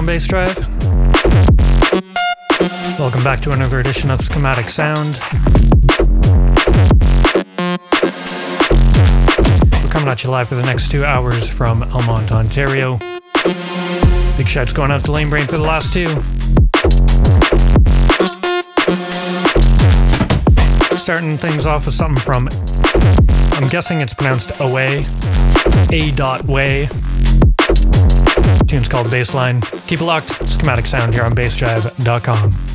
on, Bass Drive? Welcome back to another edition of Schematic Sound. We're coming at you live for the next two hours from Elmont, Ontario. Big shouts going out to Lane Brain for the last two. Starting things off with something from, I'm guessing it's pronounced Away, A. Dot Way. Tune's called Baseline. Keep it locked. Schematic sound here on bassdrive.com.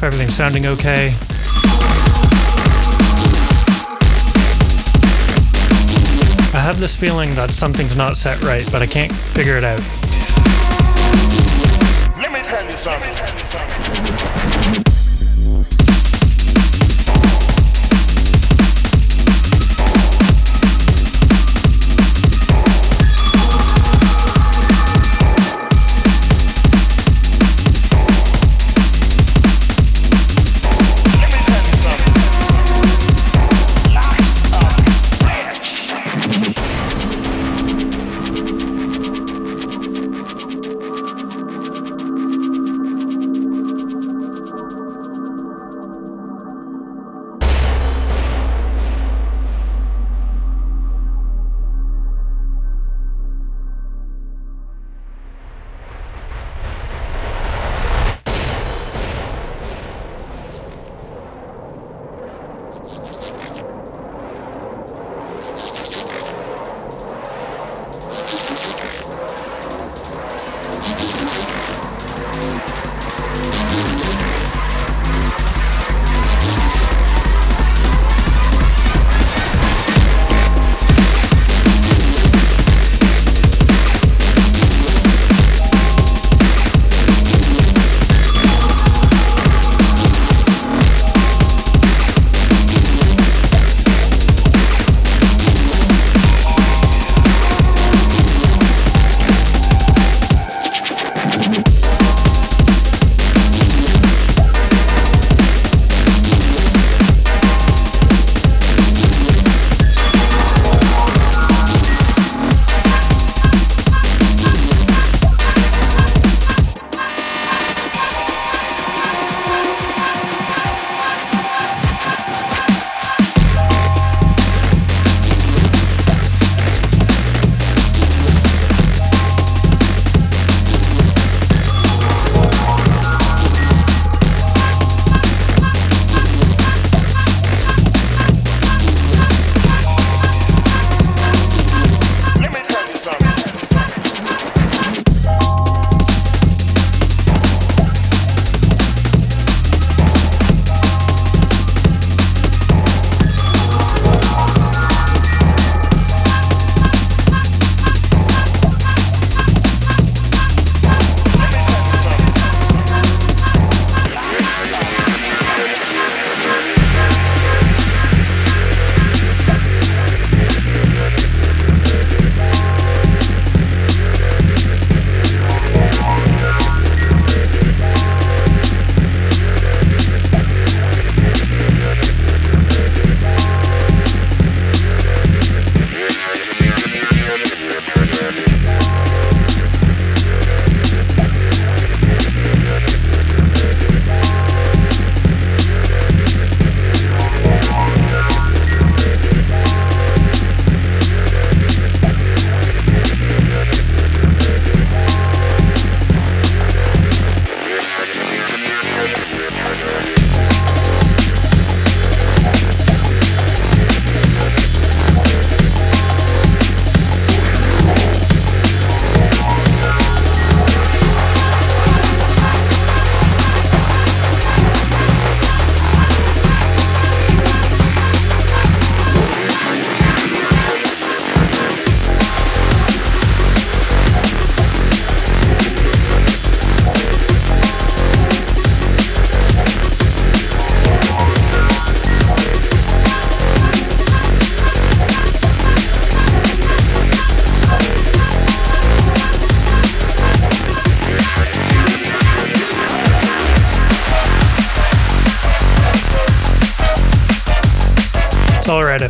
everything's sounding okay. I have this feeling that something's not set right, but I can't figure it out. Let me tell you something.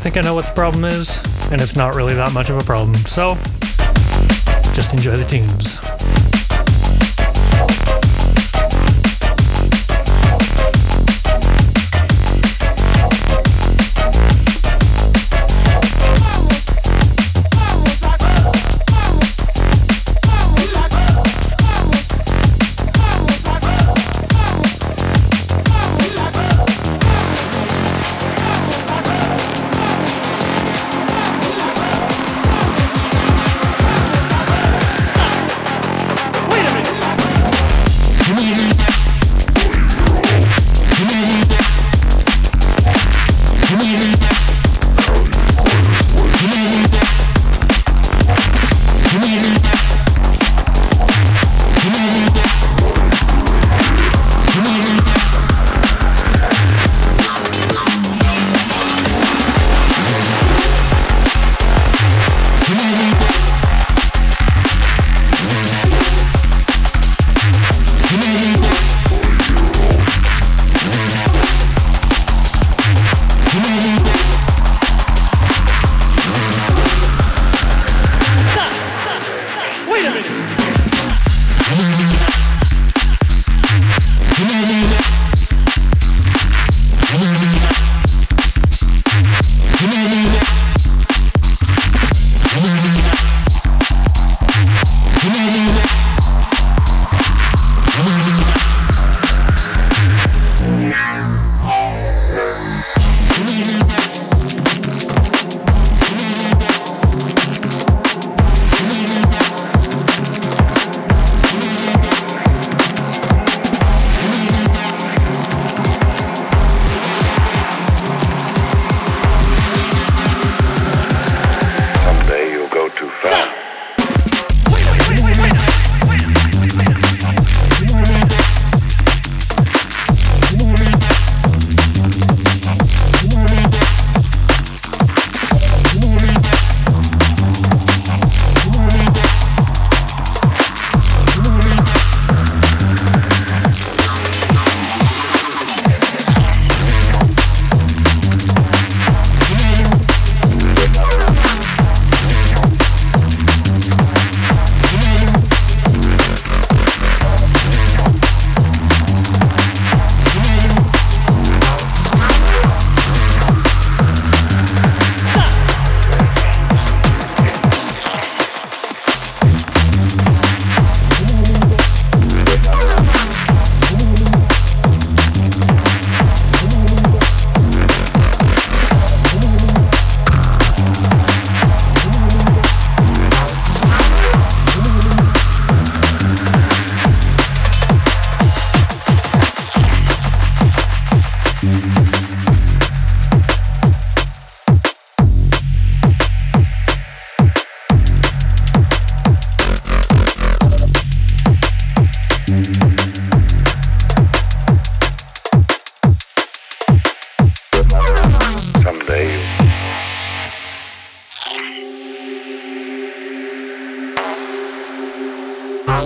Think I know what the problem is, and it's not really that much of a problem. So, just enjoy the tunes.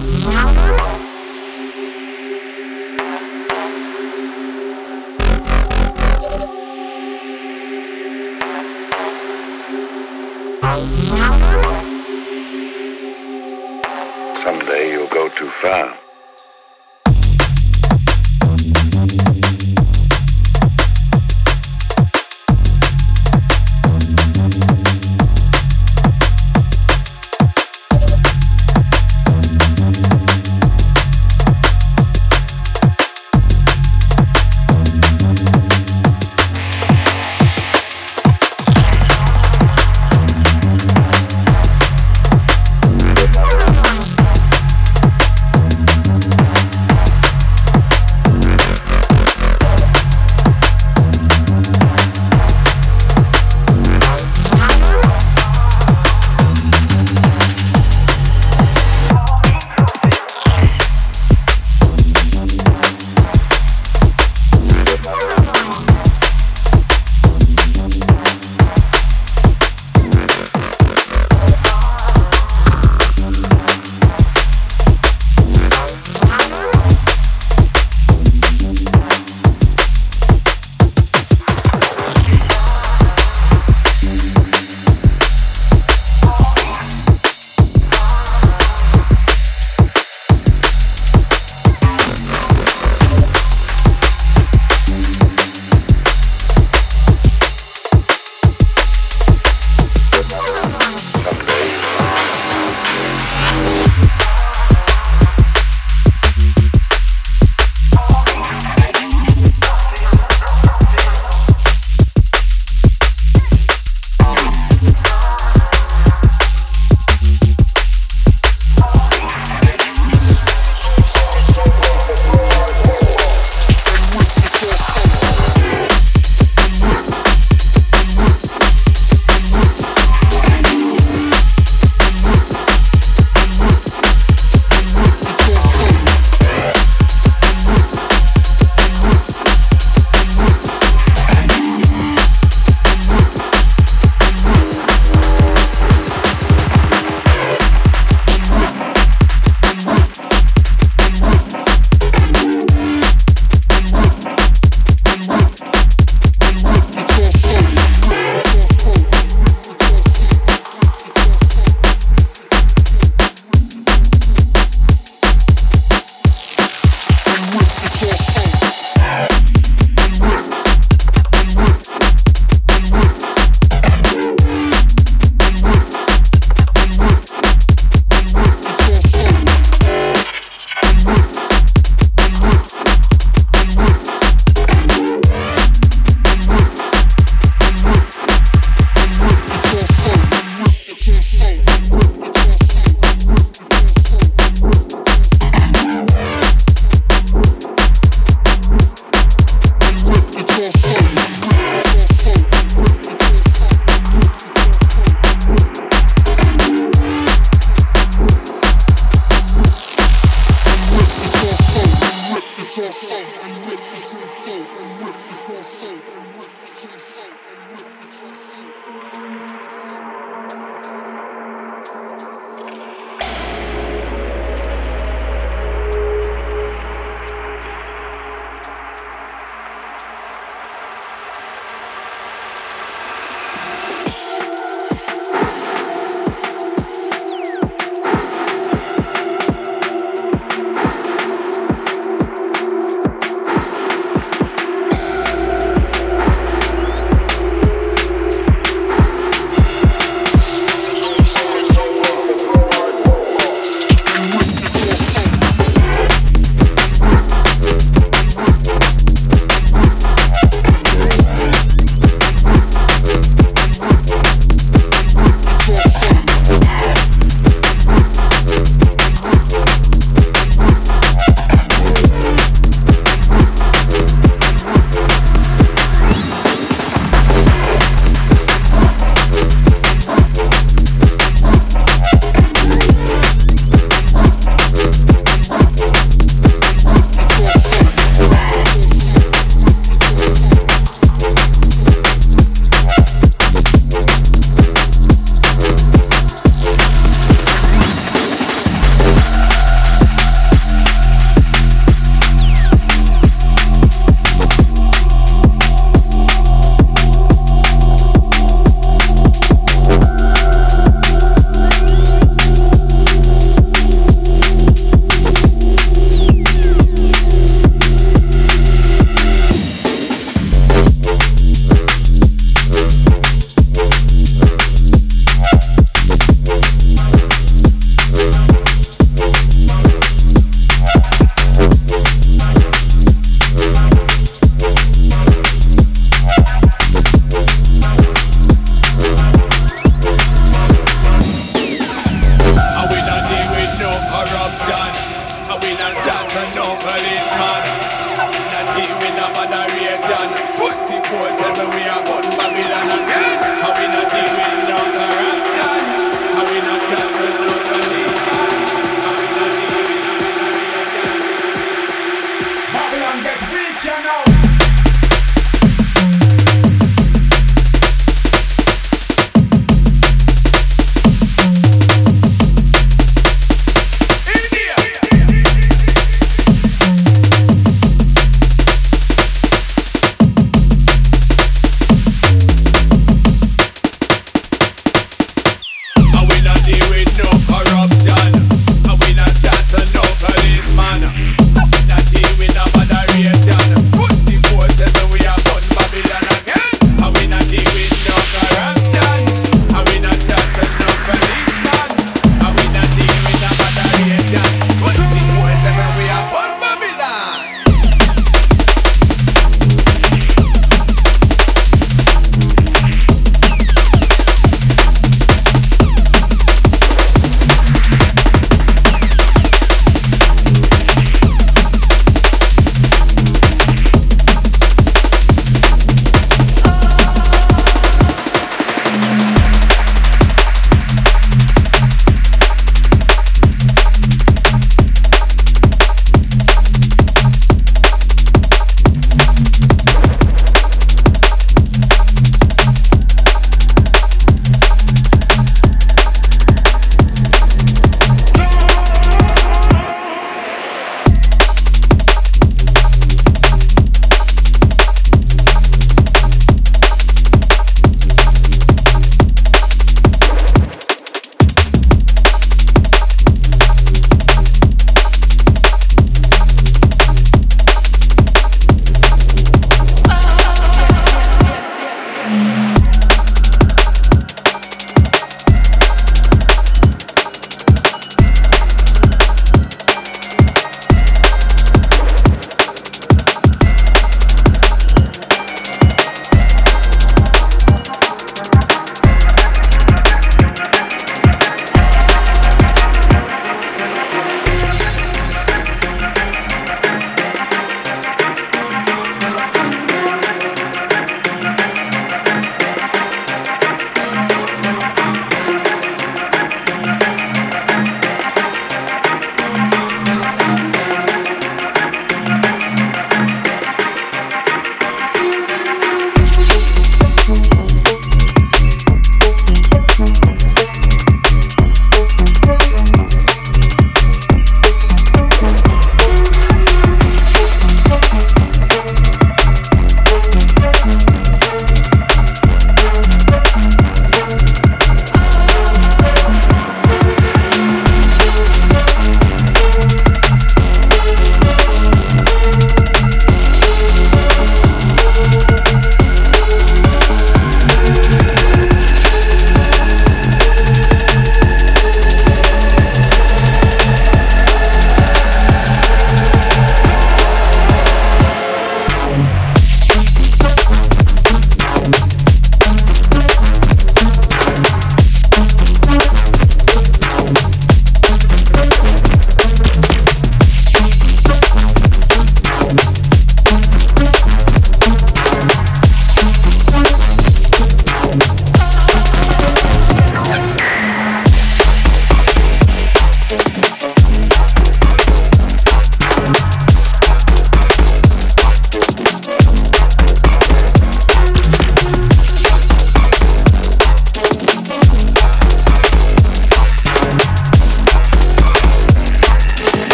Música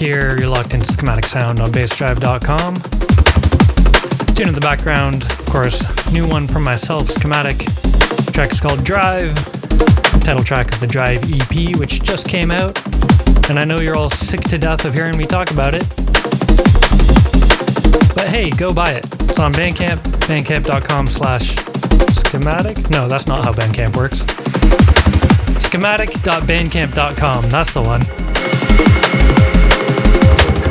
here, you're locked into Schematic Sound on bassdrive.com. Tune in the background, of course, new one from myself, Schematic. The track is called Drive, title track of the Drive EP, which just came out. And I know you're all sick to death of hearing me talk about it. But hey, go buy it. It's on Bandcamp, bandcamp.com slash schematic. No, that's not how Bandcamp works. Schematic.bandcamp.com, that's the one.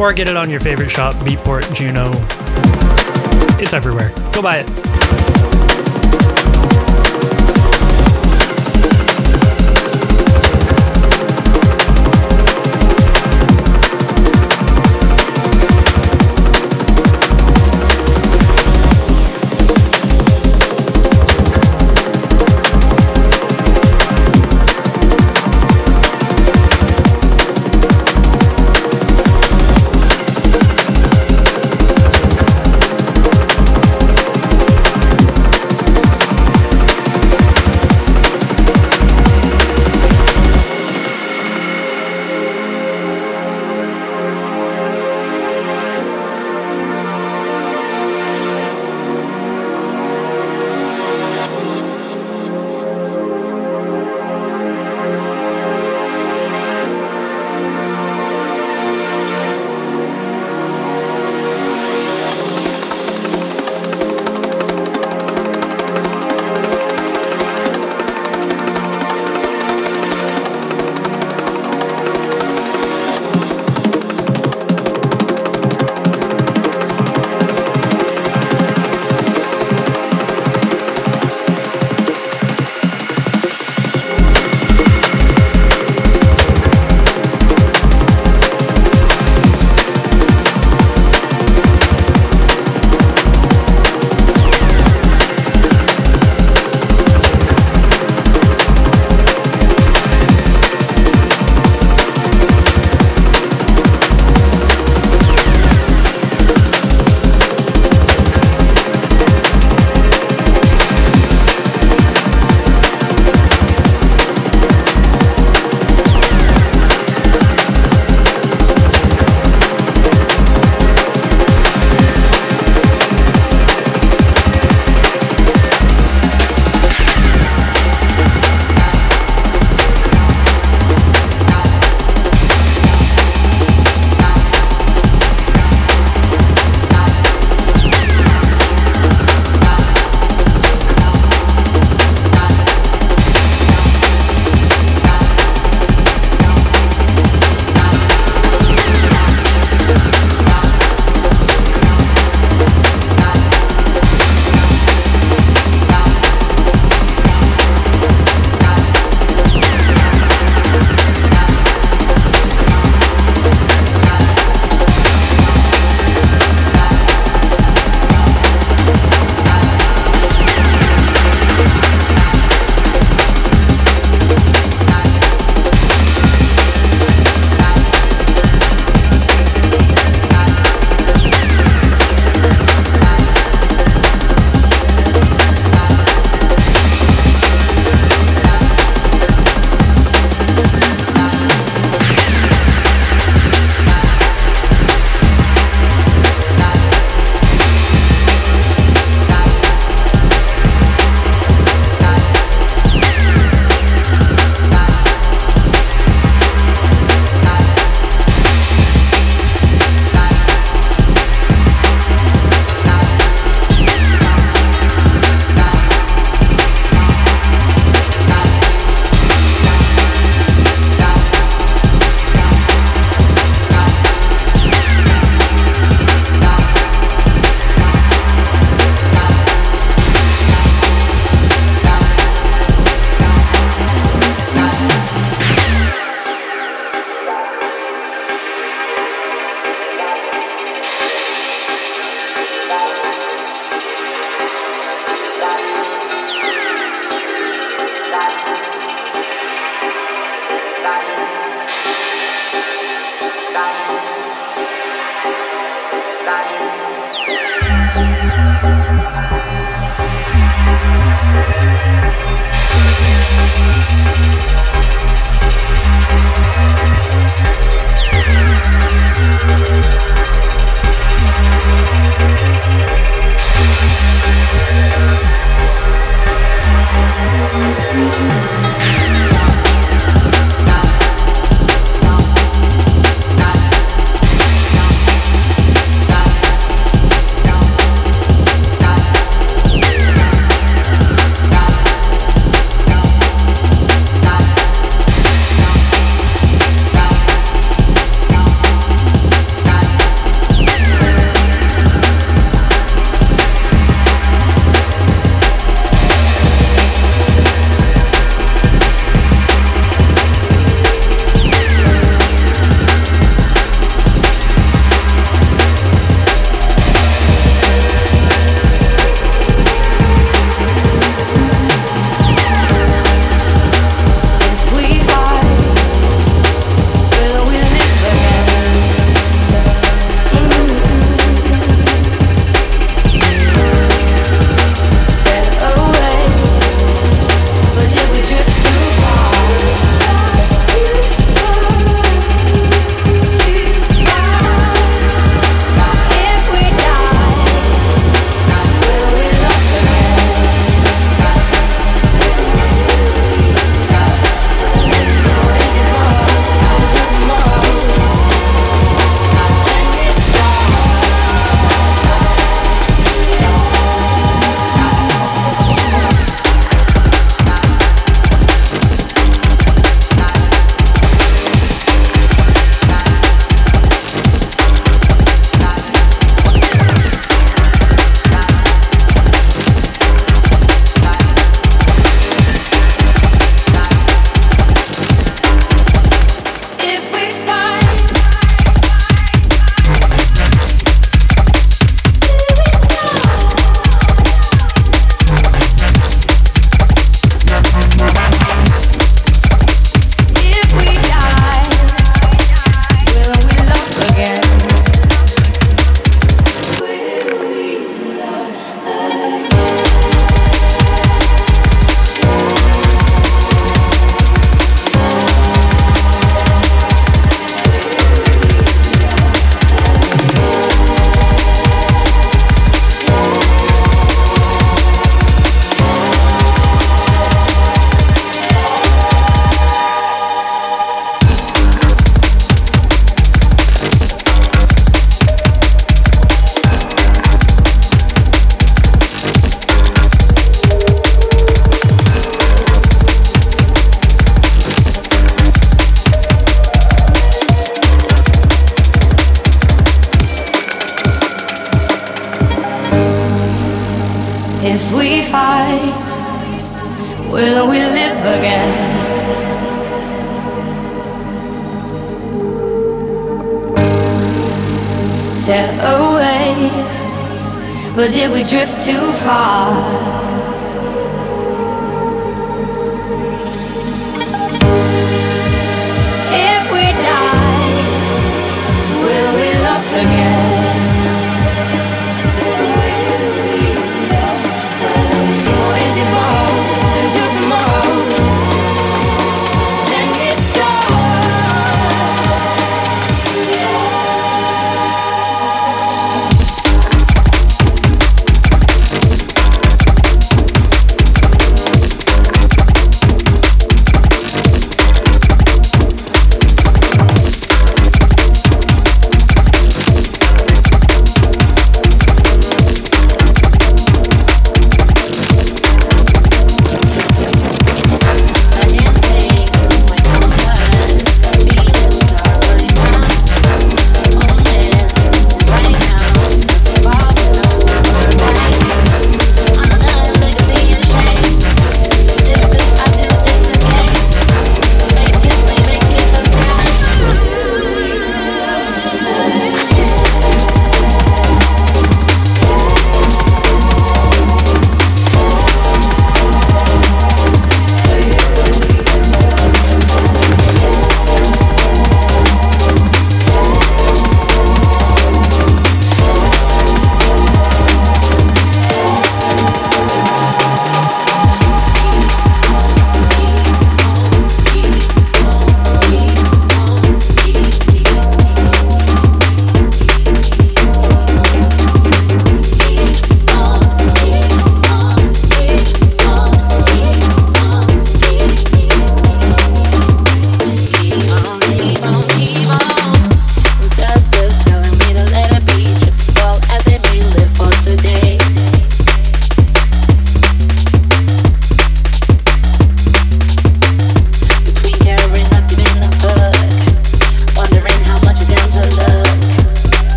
Or get it on your favorite shop, Beatport, Juno. It's everywhere. Go buy it.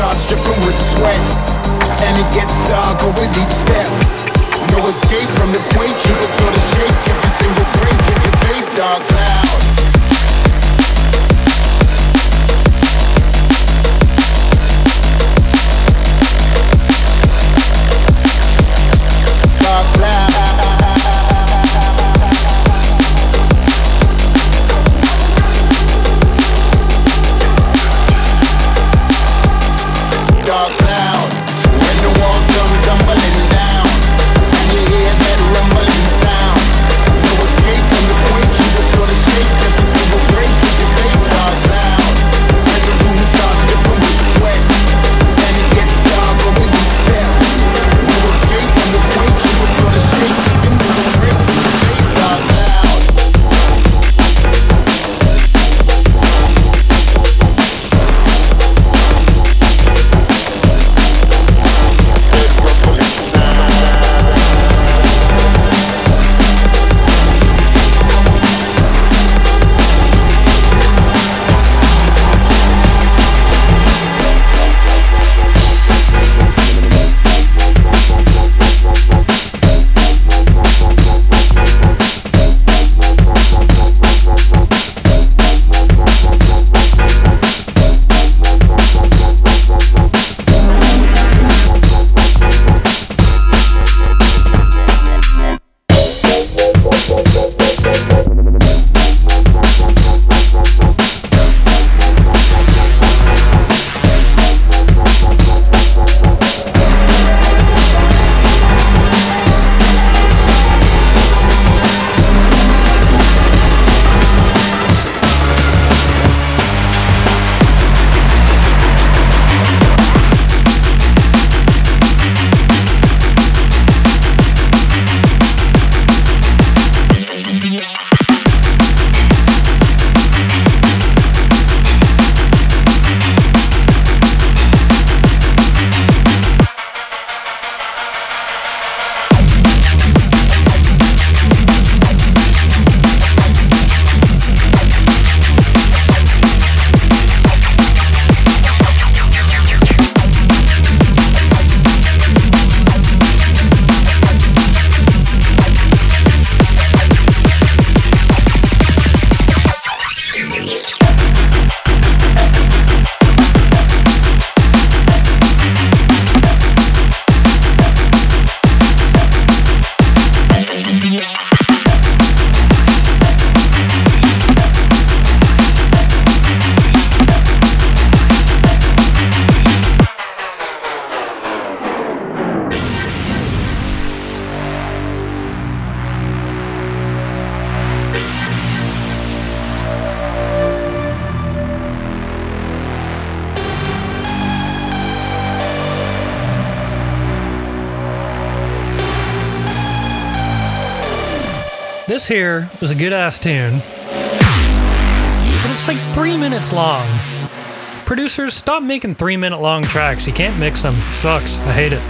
Starts dripping with sweat, and it gets darker with each step. No escape from the point, you will feel the shake. Every single break is a fake dark cloud. Here was a good ass tune, but it's like three minutes long. Producers, stop making three minute long tracks. You can't mix them. Sucks. I hate it.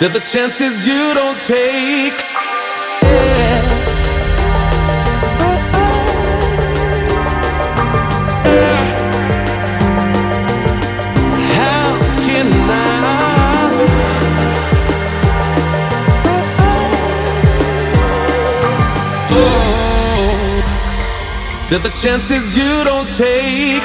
Said the chances you don't take. How can I? Oh, said the chances you don't take.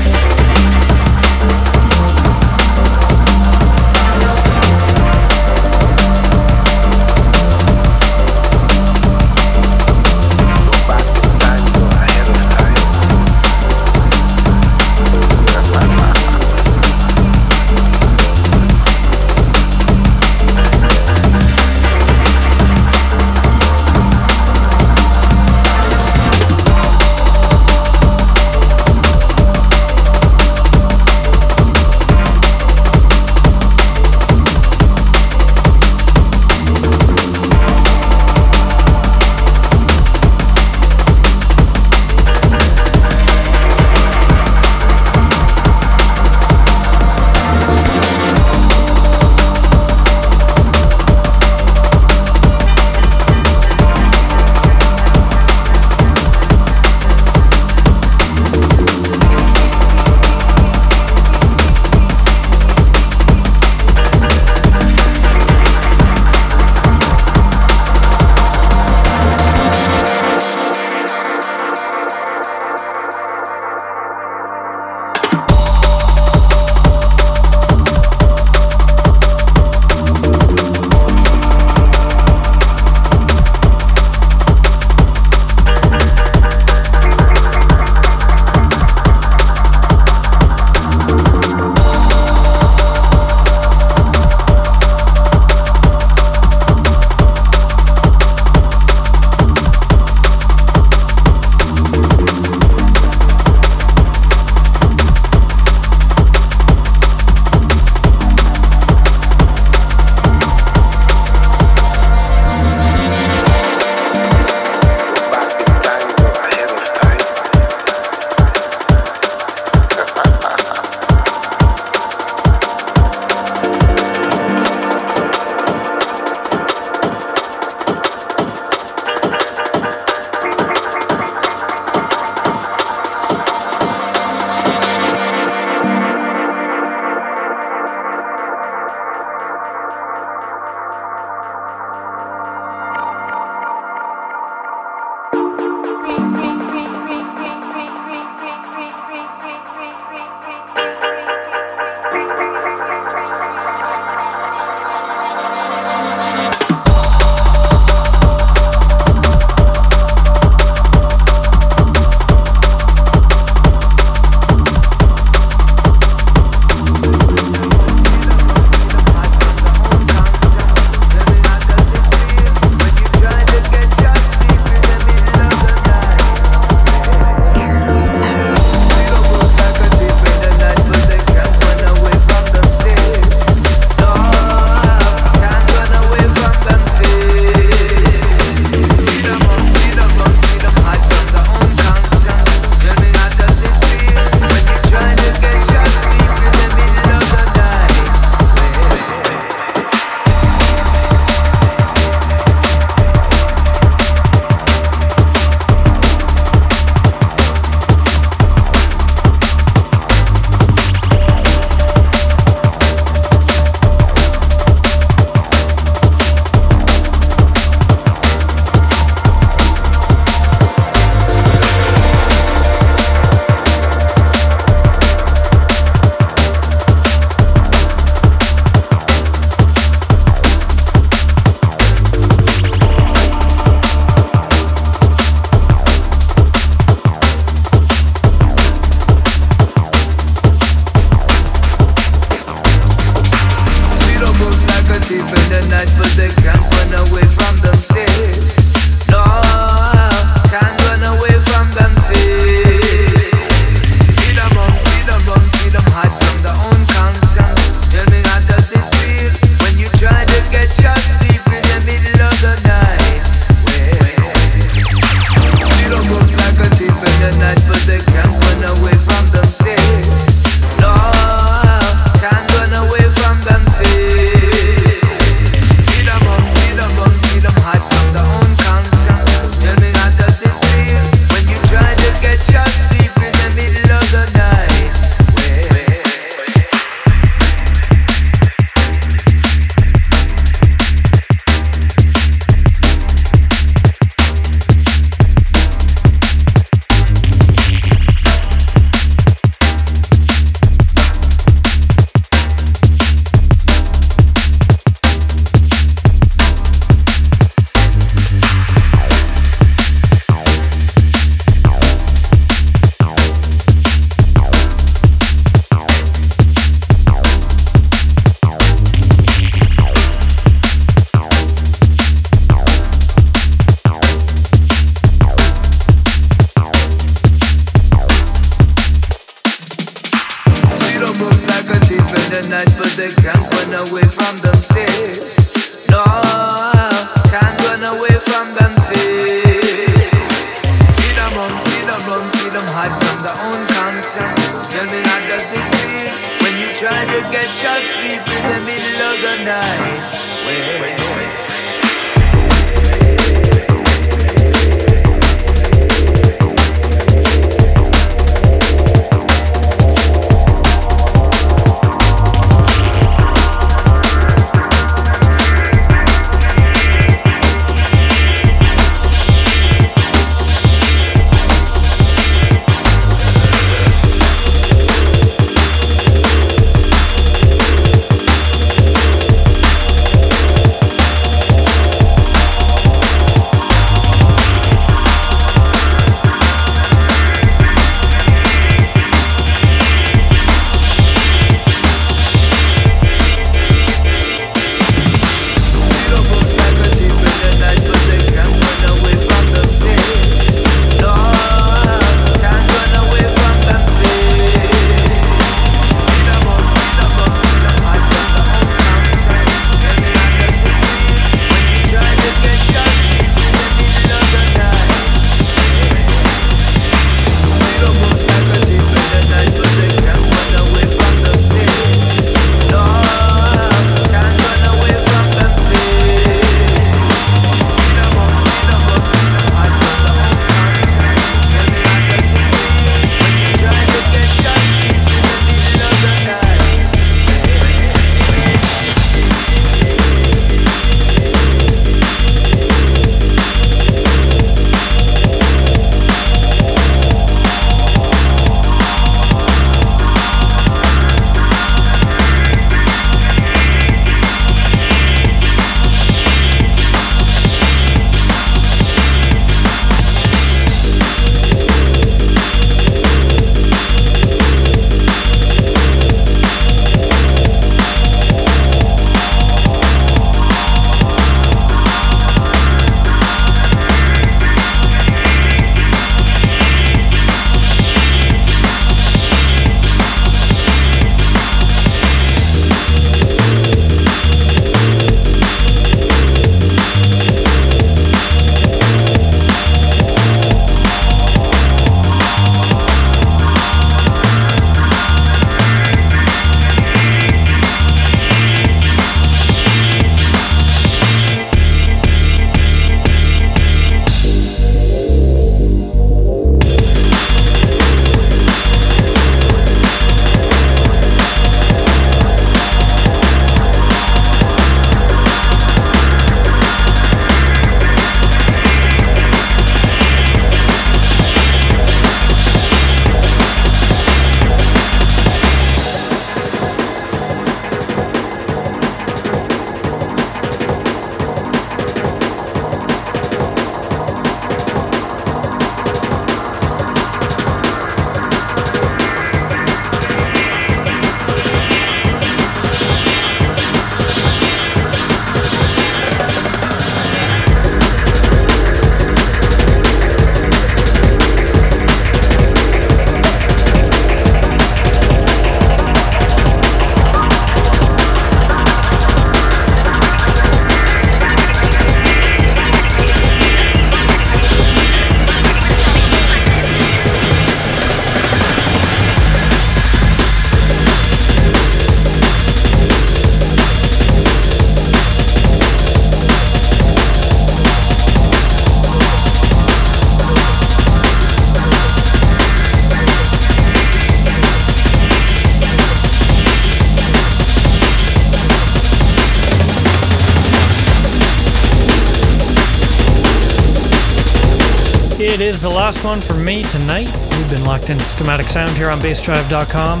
Schematic Sound here on bassdrive.com.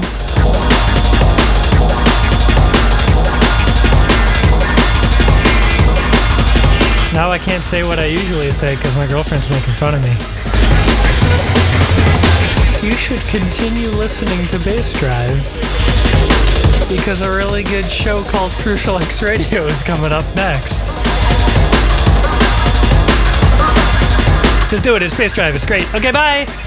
Now I can't say what I usually say because my girlfriend's making fun of me. You should continue listening to Bass Drive because a really good show called Crucial X Radio is coming up next. Just do it. It's Bass Drive. It's great. Okay, bye.